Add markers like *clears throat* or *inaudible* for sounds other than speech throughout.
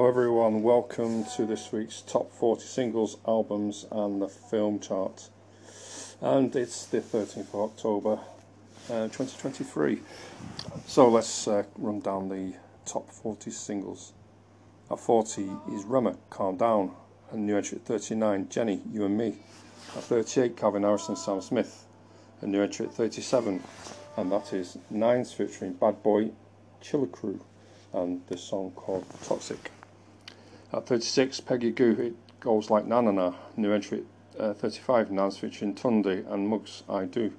Hello everyone, welcome to this week's top 40 singles, albums and the film chart. And it's the 13th of October uh, 2023. So let's uh, run down the top 40 singles. At 40 is Rema, Calm Down. And new entry at 39, Jenny, You and Me. At 38, Calvin Harris and Sam Smith. A new entry at 37, and that is Nines featuring Bad Boy, Chiller Crew, and the song called Toxic. At 36, Peggy Gou, It Goes Like Na Na Na. New entry at uh, 35, Nance featuring Tunde and Mugs I Do.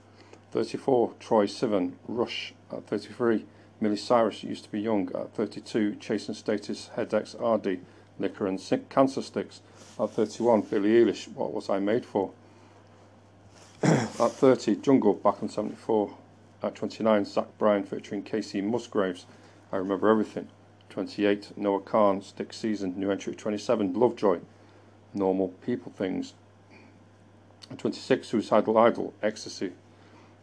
34, Troye Sivan, Rush. At 33, Millie Cyrus, Used to Be Young. At 32, Chase and Status, Hedex RD, Liquor and Cancer Sticks. At 31, Billie Eilish, What Was I Made For? *clears throat* at 30, Jungle, back on 74. At 29, Zach Bryan featuring Kacey Musgraves, I Remember Everything. 28, Noah Kahan, Stick Season, new entry 27, Lovejoy, Normal People Things. 26, Suicidal Idol, Ecstasy.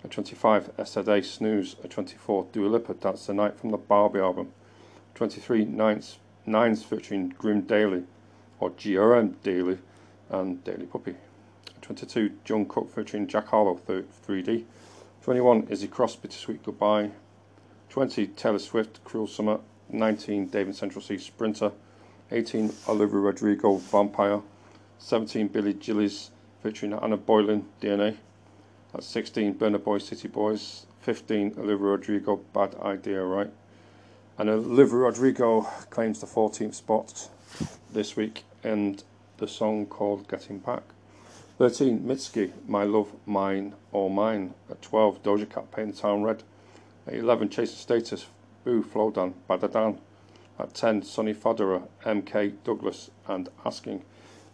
At 25, SZA, Snooze. At 24, Dua Lipa, That's the Night from the Barbie album. 23, Nines, Nines featuring Grim Daily, or GRM Daily, and Daily Duppy. 22, Jung Kook featuring Jack Harlow, 3D. 21, Issey Cross, Bittersweet Goodbye. 20, Taylor Swift, Cruel Summer. 19 David Central Cee Sprinter, 18 Olivia Rodrigo Vampire, 17 Billy Gillies featuring Hannah Boleyn DNA, that's 16 Burna Boy City Boys, 15 Olivia Rodrigo Bad Idea Right, and Olivia Rodrigo claims the 14th spot this week and the song called Getting Back. 13 Mitski, My Love, Mine, All Mine. At 12 Doja Cat Paint Town Red. At 11 Chase and Status Boo Flowdan Baddadan. At 10, Sonny Fodera, MK Douglas, and Asking.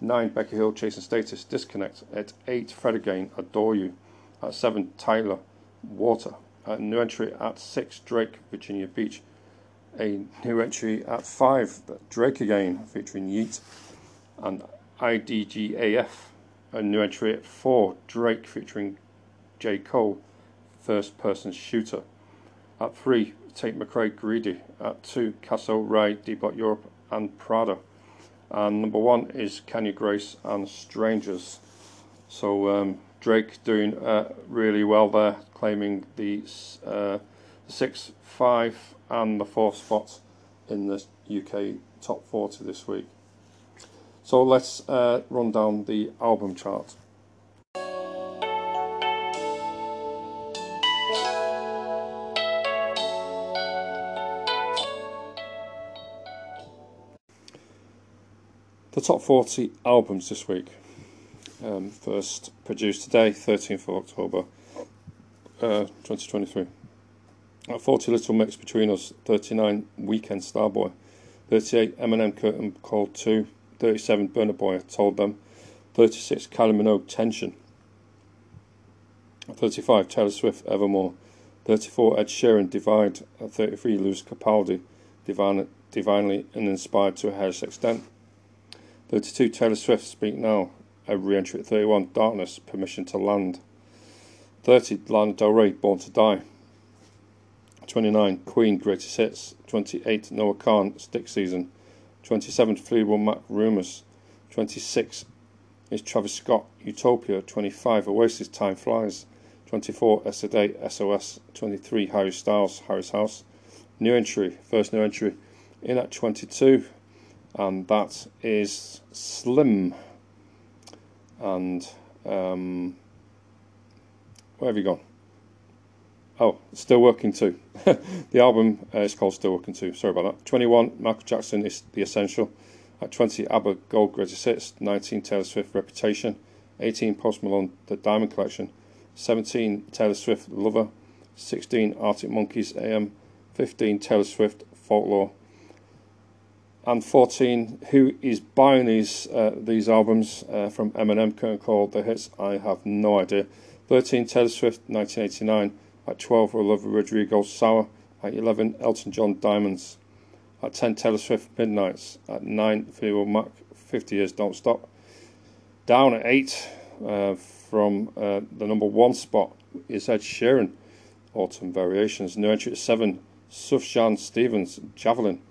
9, Becky Hill, Chase and Status, Disconnect. At 8, Fred Again, Adore You. At 7, Tyla, Water. At new entry at 6, Drake, Virginia Beach. A new entry at 5, Drake Again, featuring Yeat And IDGAF. A new entry at 4, Drake, featuring J. Cole, First Person Shooter. At 3, Tate McRae Greedy. At two, Castle Ray, D Block Europe, and Prada. And number one is Kenya Grace and Strangers. So um, Drake doing uh, really well there, claiming the uh, six, five, and the fourth spot in the UK top 40 this week. So let's uh, run down the album chart. Top 40 albums this week. Um, first produced today, 13th of October uh, 2023. At 40 Little Mix Between Us, 39 Weeknd Starboy, 38 Eminem Curtain Call 2, 37 Burna Boy Told Them, 36 Kylie Minogue Tension, 35 Taylor Swift Evermore, 34 Ed Sheeran Divide, 33 Lewis Capaldi Divine, Divinely and Inspired to a Hair's Extent. 32 Taylor Swift Speak Now, a re entry at 31 Darkness Permission to Land. 30 Lana Del Rey Born to Die. 29 Queen Greatest Hits. 28 Noah Kahan Stick Season. 27 Fleetwood Mac Rumours. 26 is Travis Scott Utopia. 25 Oasis Time Flies. 24 SZA SOS. 23 Harry Styles Harry's House. New entry, first new entry in at 22 and that is Slim. And um, where have you gone? Oh, Still Working Too. *laughs* the album uh, is called Still Working Too. Sorry about that. 21, Michael Jackson is The Essential. At 20, ABBA Gold Greatest Hits. 19, Taylor Swift Reputation. 18, Post Malone The Diamond Collection. 17, Taylor Swift Lover. 16, Arctic Monkeys AM. 15, Taylor Swift Folklore and 14 who is buying these uh, these albums uh, from Eminem current called the hits I have no idea. 13 Taylor Swift 1989 at 12 Olivia Rodrigo Sour. At 11 Elton John Diamonds. At 10 Taylor Swift Midnights. At 9 Fleetwood Mac 50 Years Don't Stop. Down at 8 uh, from uh, the number 1 spot is Ed Sheeran. Autumn Variations. New entry at 7 Sufjan Stevens Javelin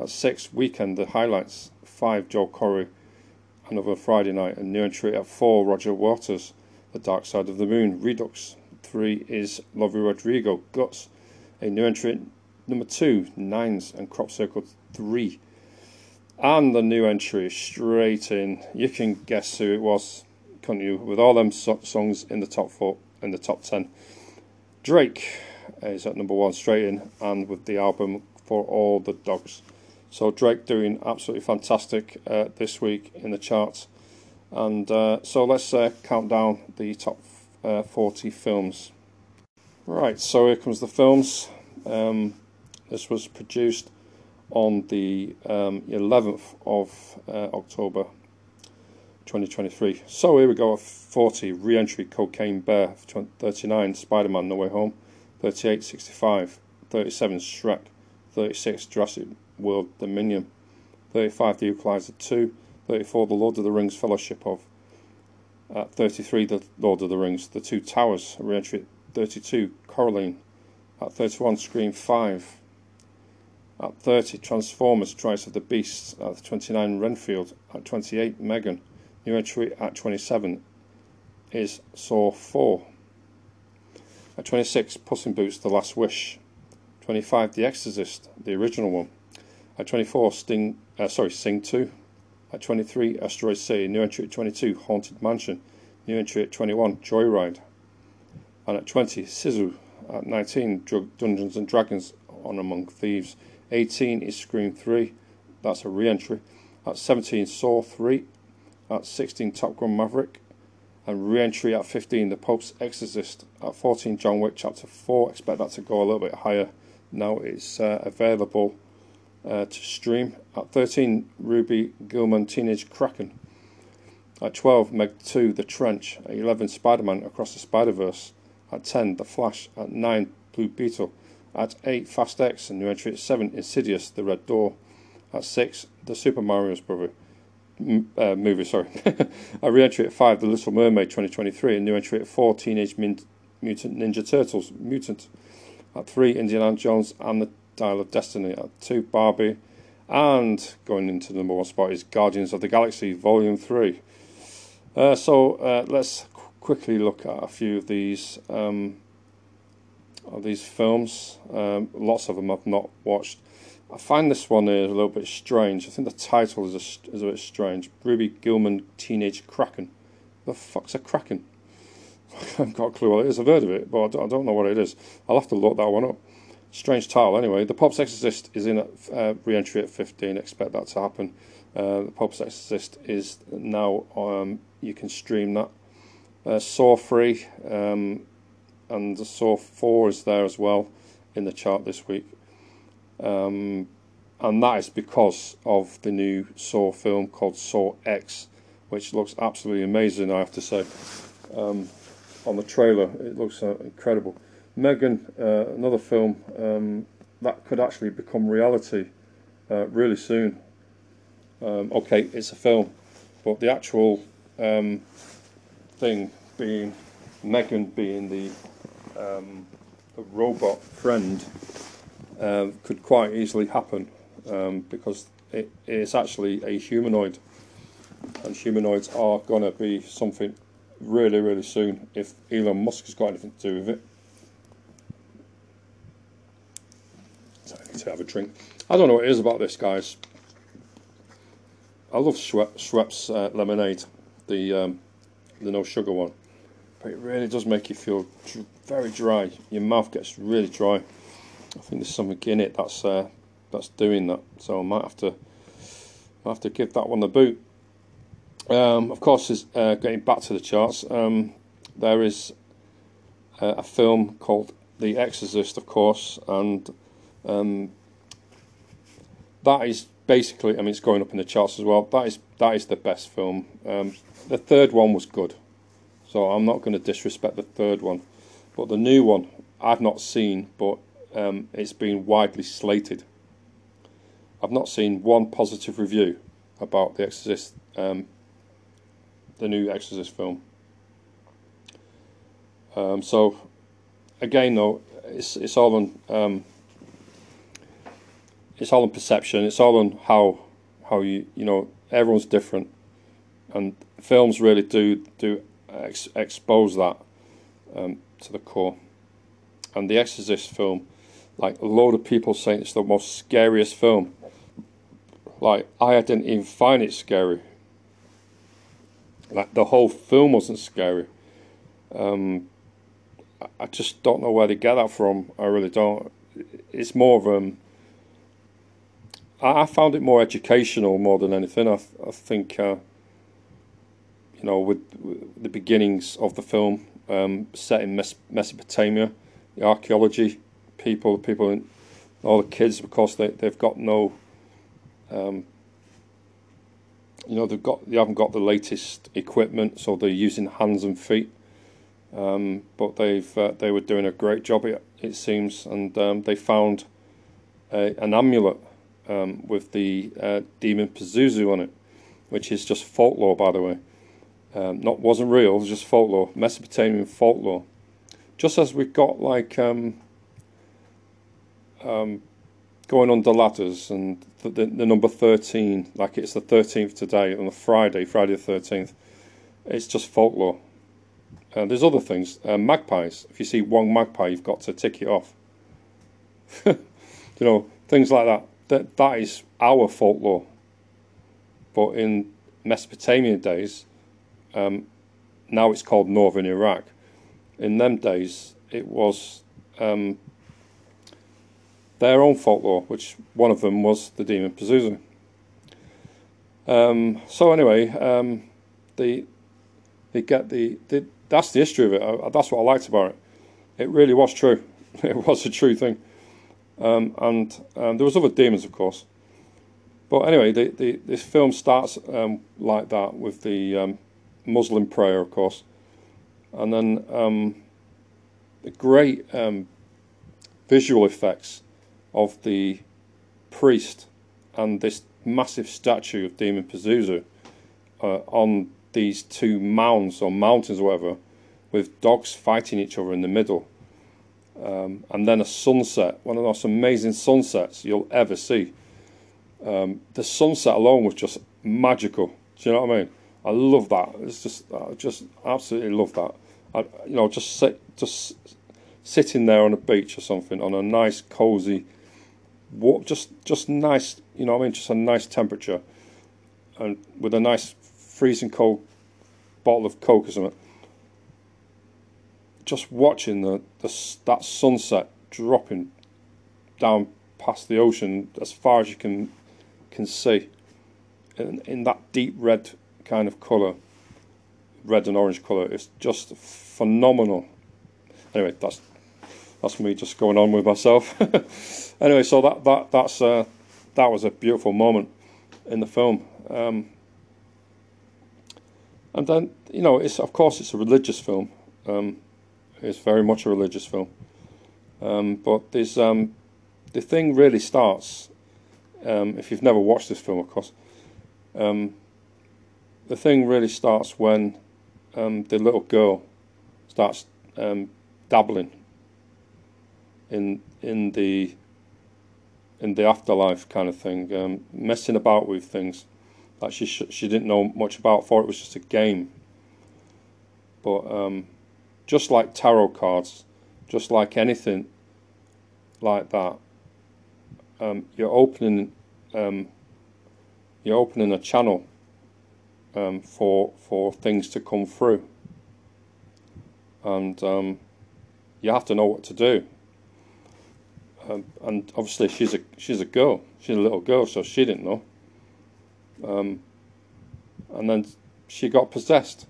At 6, Weeknd, the highlights. 5, Joel Corry, another Friday night. A new entry at 4, Roger Waters, The Dark Side of the Moon, Redux. 3 is Lovey Rodrigo, Guts. A new entry number two, Nines and Crop Circle 3. And the new entry straight in. You can guess who it was, can't you? With all them so songs in the top four, in the top 10. Drake is at number one straight in, and with the album For All the Dogs. So Drake doing absolutely fantastic uh, this week in the charts. And uh, so let's uh, count down the top uh, 40 films. Right, so here comes the films. Um, this was produced on the um, 11th of uh, October 2023. So here we go at 40 re entry Cocaine Bear, 39 Spider Man No Way Home, 38 65, 37 Shrek, 36 Jurassic World Dominion, 35 The Equalizer. 2, 34 The Lord of the Rings Fellowship of, at 33 The Lord of the Rings The Two Towers, re entry 32 Coraline, at 31 Scream 5, at 30 Transformers Rise of the Beasts, at 29 Renfield, at 28 Megan, New entry at 27 is Saw 4. At 26, Puss in Boots The Last Wish. 25, The Exorcist, the original one. At 24, Sting, uh, sorry, Sing 2. At 23, Asteroid City. New entry at 22, Haunted Mansion. New entry at 21, Joyride. And at 20, Sisu. At 19, Dungeons and Dragons on Among Thieves. 18 is Scream 3. That's a re entry. At 17, Saw 3 at 16 Top Gun Maverick, and re-entry at 15 The Pope's Exorcist, at 14 John Wick Chapter 4. Expect that to go a little bit higher. Now it's uh, available uh, to stream. At 13 Ruby Gillman Teenage Kraken. At 12 Meg 2 The Trench. At 11 Spider-Man Across the Spider-Verse. At 10 The Flash. At 9 Blue Beetle. At 8 Fast X and new entry at 7 Insidious The Red Door. At 6 The Super Mario's Brother uh, movie, sorry. *laughs* a re-entry at 5, The Little Mermaid 2023, a new entry at 4, Teenage Mutant Ninja Turtles, Mutant. At 3, Indiana Jones and the Dial of Destiny. At 2, Barbie. And going into the number one spot is Guardians of the Galaxy Volume 3. Uh, so uh, let's qu quickly look at a few of these um, of these films. Um, lots of them I've not watched. I find this one is a little bit strange. I think the title is a, is a bit strange. Ruby Gillman Teenage Kraken. The fuck's a Kraken? *laughs* I haven't got a clue what it is. I've heard of it, but I don't, I don't know what it is. I'll have to look that one up. Strange title, anyway. The Pope's Exorcist is in uh, re entry at 15. Expect that to happen. Uh, the Pope's Exorcist is now, um, you can stream that. Uh, Saw 3 um, and Saw 4 is there as well in the chart this week. Um, and that is because of the new Saw film called Saw X, which looks absolutely amazing, I have to say. Um, on the trailer, it looks uh, incredible. Megan, uh, another film um, that could actually become reality uh, really soon. Um, okay, it's a film, but the actual um, thing being Megan being the um, robot friend um, could quite easily happen um, because it is actually a humanoid, and humanoids are going to be something really, really soon if Elon Musk has got anything to do with it. So I need to have a drink. I don't know what it is about this, guys. I love Schweppes uh, lemonade, the um, the no sugar one, but it really does make you feel very dry. Your mouth gets really dry. I think there's something in it that's uh, that's doing that. So I might have to might have to give that one the boot. Um, of course, is uh, getting back to the charts. Um, there is uh, a film called The Exorcist, of course, and um, that is basically. I mean, it's going up in the charts as well. That is that is the best film. Um, the third one was good, so I'm not going to disrespect the third one, but the new one I've not seen, but um, it's been widely slated. I've not seen one positive review about the Exorcist, um, the new Exorcist film. Um, so, again, though, it's it's all on. It's all on perception. It's all on how how you you know everyone's different, and films really do do ex- expose that um, to the core. And the Exorcist film, like a load of people saying it's the most scariest film. Like I didn't even find it scary. Like the whole film wasn't scary. Um, I just don't know where they get that from. I really don't. It's more of um. I found it more educational more than anything. I, I think, uh, you know, with, with, the beginnings of the film um, set in Mes- Mesopotamia, the archaeology people, people, in, all the kids, because they they've got no, um, you know, they've got they haven't got the latest equipment, so they're using hands and feet. Um, but they've uh, they were doing a great job, it, it seems, and um, they found a, an amulet um, with the uh, demon Pazuzu on it, which is just folklore, by the way. Um, not wasn't real, it was just folklore, Mesopotamian folklore. Just as we've got like um, um, going under ladders and the, the, the number thirteen, like it's the thirteenth today on a Friday, Friday the thirteenth. It's just folklore uh, there's other things. Uh, magpies. If you see one magpie, you've got to tick it off. *laughs* you know, things like that. That that is our folklore. But in Mesopotamian days, um, now it's called Northern Iraq. In them days, it was um, their own folklore, which one of them was the demon Pazuzu. Um, so anyway, um, the they get the, the that's the history of it. I, that's what I liked about it. It really was true. *laughs* It was a true thing. Um, and um, there was other demons, of course. But anyway, the, the, this film starts um, like that with the um, Muslim prayer, of course, and then um, the great um, visual effects of the priest and this massive statue of Demon Pazuzu uh, on these two mounds or mountains or whatever with dogs fighting each other in the middle. Um, and then a sunset, one of the most amazing sunsets you'll ever see. Um, the sunset alone was just magical. Do you know what I mean? I love that. It's just, I just absolutely love that. I, you know, just sit, just sitting there on a beach or something on a nice, cozy, just, just nice. You know what I mean? Just a nice temperature, and with a nice freezing cold bottle of Coke or something. Just watching the, the that sunset dropping down past the ocean as far as you can can see, in, in that deep red kind of colour, red and orange colour, it's just phenomenal. Anyway, that's that's me just going on with myself. *laughs* anyway, so that that that's uh, that was a beautiful moment in the film. Um, and then, you know, it's of course it's a religious film. Um, it's very much a religious film. Um, but there's um, the thing really starts. Um, if you've never watched this film, of course, um, the thing really starts when um, the little girl starts dabbling in in the in the afterlife kind of thing, messing about with things that she sh- she didn't know much about. For it was just a game. But um, just like tarot cards, just like anything like that, um, you're opening um, you're opening a channel um, for for things to come through, and um, you have to know what to do. Um, and obviously, she's a she's a girl. She's a little girl, so she didn't know. Um, and then she got possessed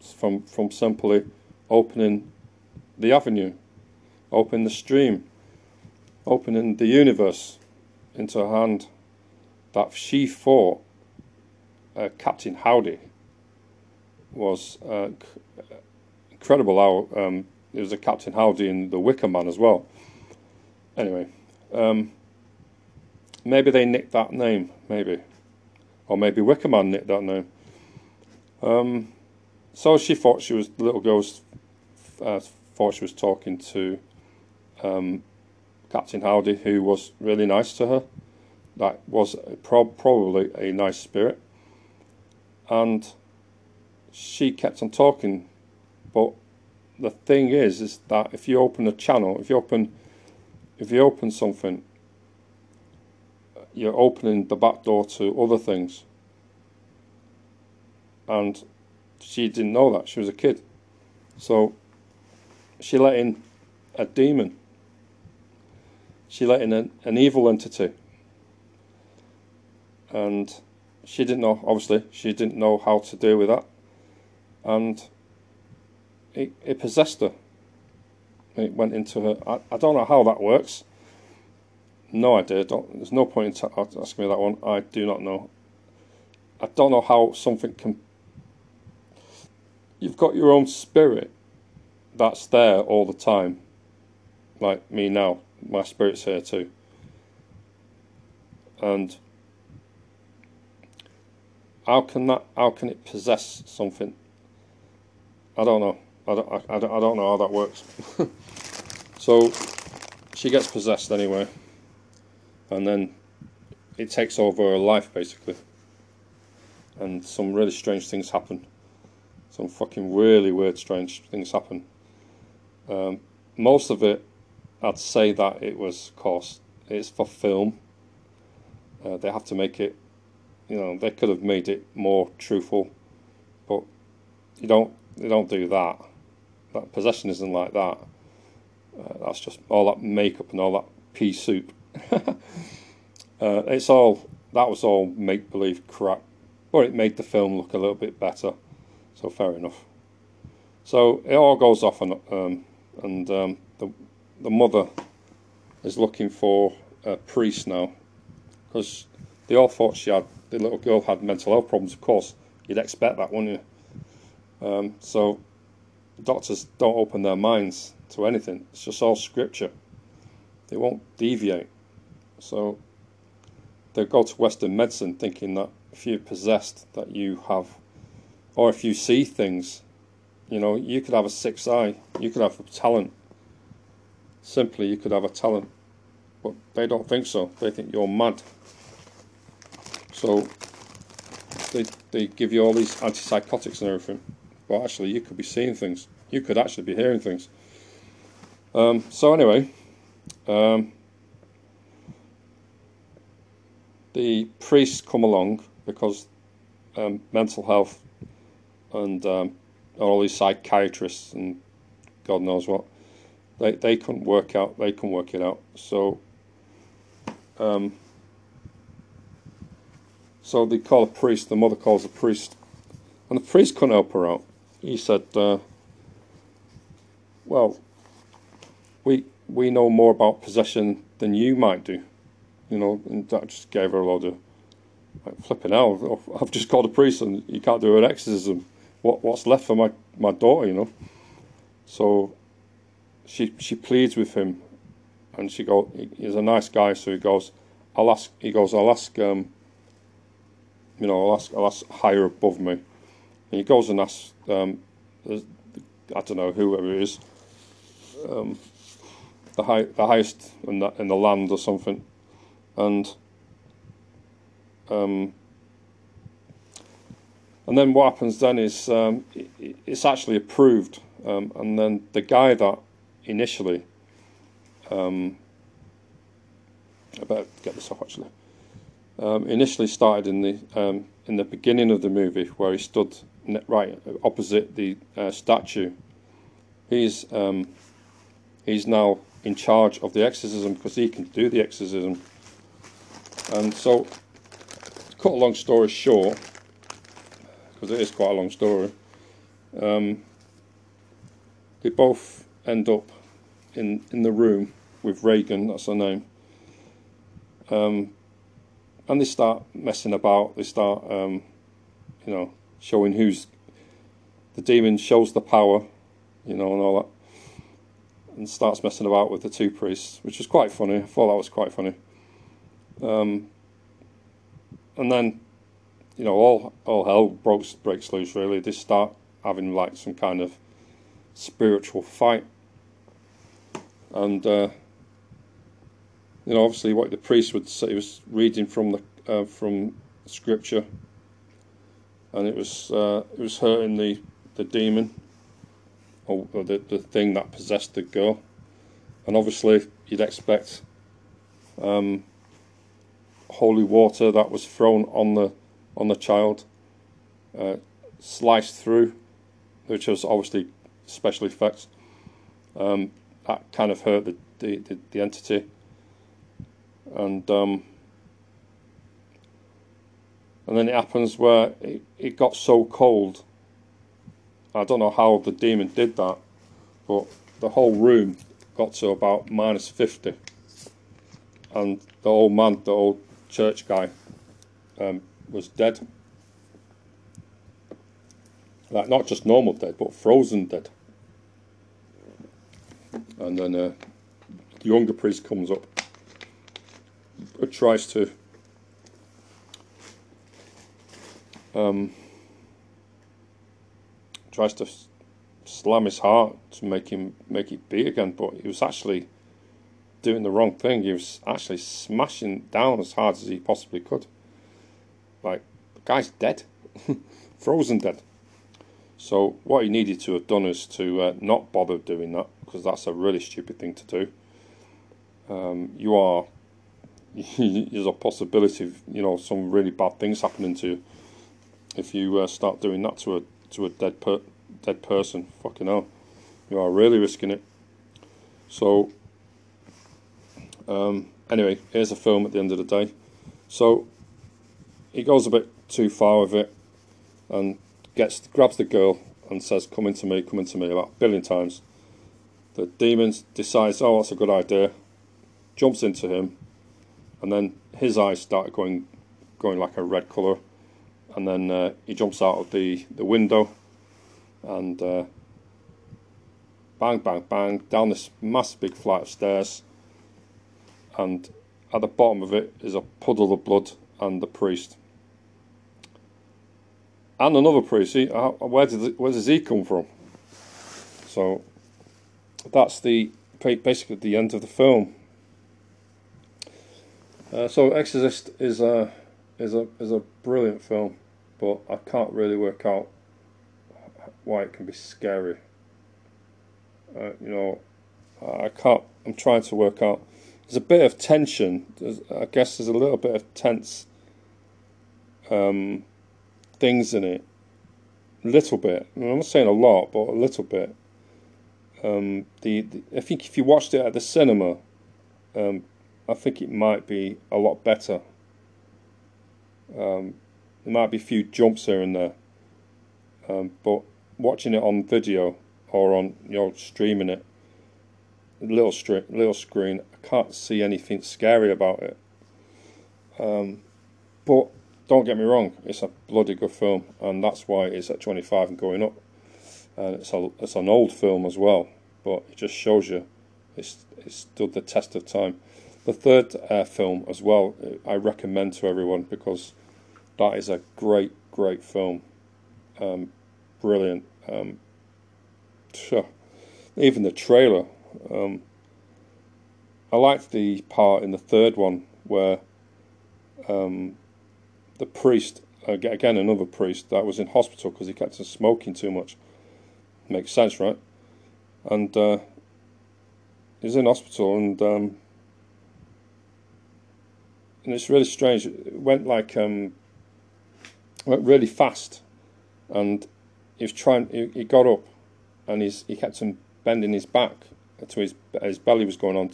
from from simply opening the avenue, opening the stream, opening the universe into her hand. That she thought uh, Captain Howdy was uh, incredible. How um, there was a Captain Howdy in the Wicker Man as well. Anyway, um, maybe they nicked that name. Maybe or maybe Wicker Man nicked that name. Um, so she thought she was the little girl uh, thought she was talking to um, Captain Howdy, who was really nice to her. that was prob- probably a nice spirit, and she kept on talking. But the thing is, is that if you open a channel, if you open, if you open something, you're opening the back door to other things. And she didn't know that. She was a kid. So she let in a demon. She let in an, an evil entity. And she didn't know, obviously, she didn't know how to deal with that. And it, it possessed her. It went into her. I, I don't know how that works. No idea. Don't, there's no point in asking me that one. I do not know. I don't know how something can. You've got your own spirit that's there all the time. Like me now, my spirit's here too. And how can that? How can it possess something? I don't know. I don't. I, I don't, I don't know how that works. *laughs* so she gets possessed anyway, and then it takes over her life basically. And some really strange things happen. Some fucking really weird, strange things happen. Um, most of it, I'd say that it was, course, it's for film. Uh, they have to make it, you know, they could have made it more truthful, but you don't, they don't do that. That possession isn't like that. Uh, that's just all that makeup and all that pea soup. *laughs* uh, it's all that was all make believe crap, but it made the film look a little bit better. So fair enough. So it all goes off and um, and um, the the mother is looking for a priest now because they all thought she had the little girl had mental health problems. Of course, you'd expect that, wouldn't you? Um, so doctors don't open their minds to anything. It's just all scripture. They won't deviate. So they go to Western medicine thinking that if you're possessed, that you have, or if you see things, you know, you could have a sixth eye, you could have a talent. Simply, you could have a talent. But they don't think so. They think you're mad. So they, they give you all these antipsychotics and everything. But actually, you could be seeing things. You could actually be hearing things. Um, so anyway, um, the priests come along because um, mental health and um, all these psychiatrists and God knows what. They they couldn't work out they couldn't work it out. So um, so they call a priest the mother calls a priest and the priest couldn't help her out. He said uh, well we we know more about possession than you might do you know and that just gave her a load of like, flipping out I've just called a priest and you can't do an exorcism what what's left for my, my daughter, you know. So she she pleads with him, and she goes, he's a nice guy, so he goes, I'll ask. He goes, I'll ask. Um, you know, I'll ask. I'll ask higher above me. And he goes and asks. Um, I don't know whoever it is. Um, the high, the highest in the in the land or something, and um, and then what happens then is um, it, it's actually approved, um, and then the guy that initially, um, I better get this off actually. Um, initially started in the um, in the beginning of the movie where he stood right opposite the uh, statue. He's um, he's now in charge of the exorcism because he can do the exorcism. And so, to cut a long story short, because it is quite a long story. Um, they both end up in in the room with Regan, That's her name. Um, and they start messing about. They start, um, you know, showing who's the demon shows the power, you know, and all that, and starts messing about with the two priests, which was quite funny. I thought that was quite funny. Um, and then you know, all all hell breaks breaks loose. Really, they start having like some kind of spiritual fight, and uh, you know, obviously what the priest would say, he was reading from the uh, from scripture, and it was uh, it was hurting the the demon, or, or the the thing that possessed the girl, and obviously you'd expect um, holy water that was thrown on the on the child, uh, sliced through, which was obviously special effects. Um, that kind of hurt the the, the, the entity, and um, and then it happens where it, it got so cold. I don't know how the demon did that, but the whole room got to about minus 50. And the old man, the old church guy, um, was dead. Like, not just normal dead, but frozen dead. And then uh, the younger priest comes up and tries to um, tries to slam his heart to make him make it beat again, but he was actually doing the wrong thing. He was actually smashing down as hard as he possibly could. Like the guy's dead, *laughs* frozen dead. So what he needed to have done is to uh, not bother doing that because that's a really stupid thing to do. Um, you are *laughs* there's a possibility of you know some really bad things happening to you if you uh, start doing that to a to a dead per dead person. Fucking hell, you are really risking it. So, um, anyway, here's a film at the end of the day. So, he goes a bit too far with it, and gets grabs the girl and says, "Come into me, come into me," about a billion times. The demon decides, "Oh, that's a good idea," jumps into him, and then his eyes start going, going like a red colour and then uh, he jumps out of the, the window and uh, bang, bang, bang down this massive big flight of stairs. And at the bottom of it is a puddle of blood and the priest. And another priest. Uh, where, did, where does he come from? So that's the basically the end of the film. Uh, so Exorcist is a is a is a brilliant film but I can't really work out why it can be scary. Uh, you know, I can't. I'm trying to work out. There's a bit of tension. There's, I guess there's a little bit of tense um, things in it. A little bit. I am not saying a lot, but a little bit. Um, the, the, I think if you watched it at the cinema, um, I think it might be a lot better. Um, there might be a few jumps here and there, um, but watching it on video or on you know streaming it, little stream, little screen, I can't see anything scary about it. Um, but don't get me wrong, it's a bloody good film, and that's why it's at 25 and going up. And it's a it's an old film as well, but it just shows you it's it's stood the test of time. The third uh, film as well, I recommend to everyone because that is a great, great film. Um, brilliant. Um, even the trailer. Um, I liked the part in the third one where um, the priest, again another priest, that was in hospital because he kept on smoking too much. Makes sense, right? And uh, he's in hospital and um, and it's really strange. It went like um, went really fast, and he was trying. He, he got up, and he's he kept on bending his back to his his belly was going on,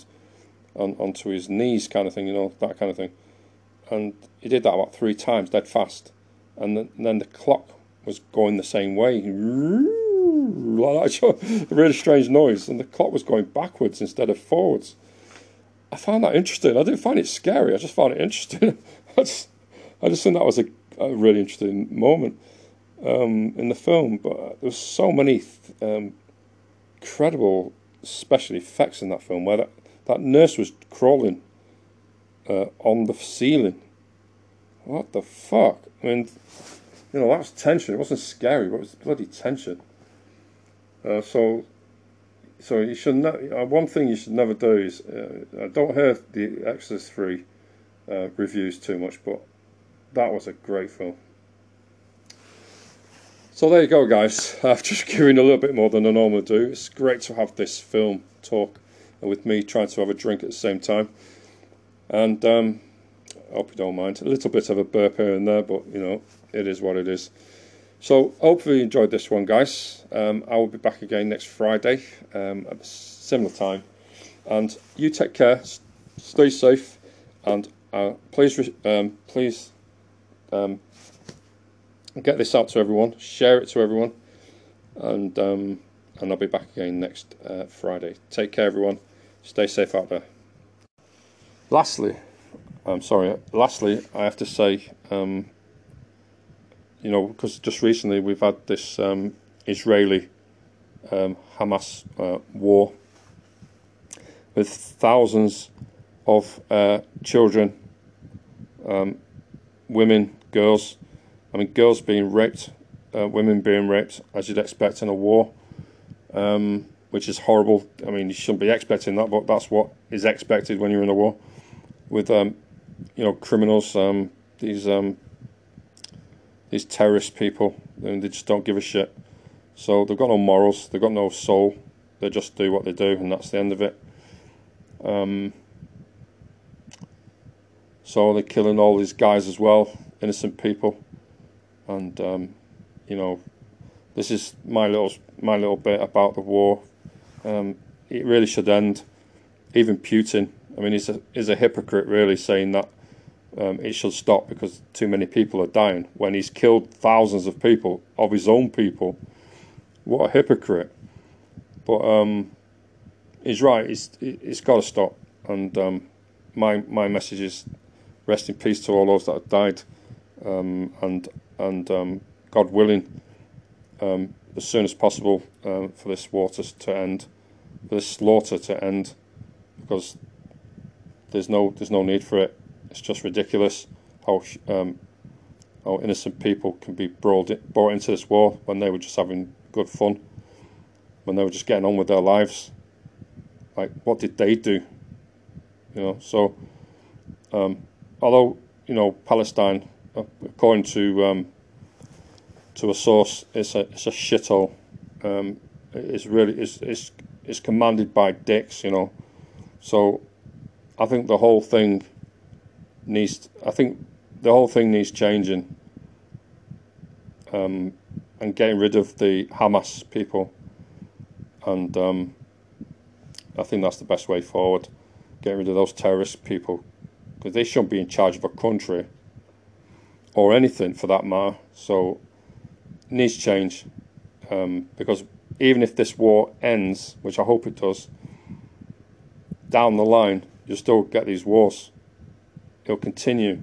on onto his knees, kind of thing, you know, that kind of thing, and he did that about three times, dead fast, and then, and then the clock was going the same way, *laughs* like *laughs* a really strange noise, and the clock was going backwards instead of forwards. I found that interesting. I didn't find it scary. I just found it *laughs* interesting. I just, I just think that was a a really interesting moment um, in the film. But there's so many um, incredible special effects in that film where that, that nurse was crawling uh, on the ceiling. What the fuck? I mean, you know, that was tension. It wasn't scary, but it was bloody tension. Uh, so, so you should ne- uh, one thing you should never do is uh, don't hear the Exorcist three uh, reviews too much, but that was a great film. So there you go, guys. *laughs* I've just given a little bit more than I normally do. It's great to have this film talk with me trying to have a drink at the same time. And um, I hope you don't mind. A little bit of a burp here and there, but you know, it is what it is. So hopefully you enjoyed this one, guys. Um, I will be back again next Friday um, at a similar time. And you take care, stay safe, and uh, please, um, please um, get this out to everyone, share it to everyone, and um, and I'll be back again next uh, Friday. Take care, everyone. Stay safe out there. Lastly, I'm sorry. Lastly, I have to say, um, you know, because just recently we've had this um, Israeli um, Hamas uh, war with thousands of uh, children, um, women, girls I mean, girls being raped, uh, women being raped, as you'd expect in a war, um, which is horrible. I mean, you shouldn't be expecting that, but that's what is expected when you're in a war with, um, you know, criminals, um, these um, these terrorist people. they just don't give a shit. So they've got no morals, they've got no soul. They just do what they do, and that's the end of it. Um, so they're killing all these guys as well, innocent people and um, you know, this is my little my little bit about the war. Um, it really should end. Even Putin, I mean, he's a is a hypocrite really saying that um, it should stop because too many people are dying when he's killed thousands of people of his own people. What a hypocrite! But um, he's right. It's it's got to stop. And um, my my message is rest in peace to all those that have died. Um, and and um, God willing, um, as soon as possible for this water to end, for this slaughter to end, because there's no there's no need for it. It's just ridiculous how um, how innocent people can be brought brought into this war when they were just having good fun, when they were just getting on with their lives. Like, what did they do? You know, so um, although you know Palestine according to um, to a source, it's a it's a shithole. Um, it's really it's, it's it's commanded by dicks, you know. So I think the whole thing needs. I think the whole thing needs changing. Um, and getting rid of the Hamas people, and um, I think that's the best way forward. Getting rid of those terrorist people, because they shouldn't be in charge of a country or anything for that matter. So needs change um, because even if this war ends, which I hope it does, down the line you'll still get these wars. It'll continue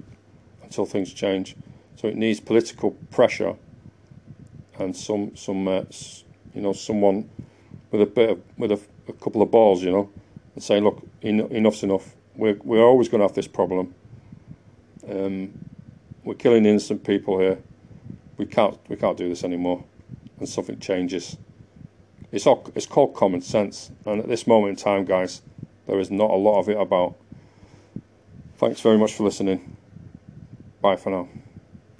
until things change. So it needs political pressure and some some uh, you know someone with a bit of, with a, a, couple of balls, you know, and saying, look, en- enough's enough. We're we're always going to have this problem. Um, we're killing innocent people here. We can't we can't do this anymore, and something changes. It's all it's called common sense, and at this moment in time, guys, there is not a lot of it about. Thanks very much for listening. Bye for now.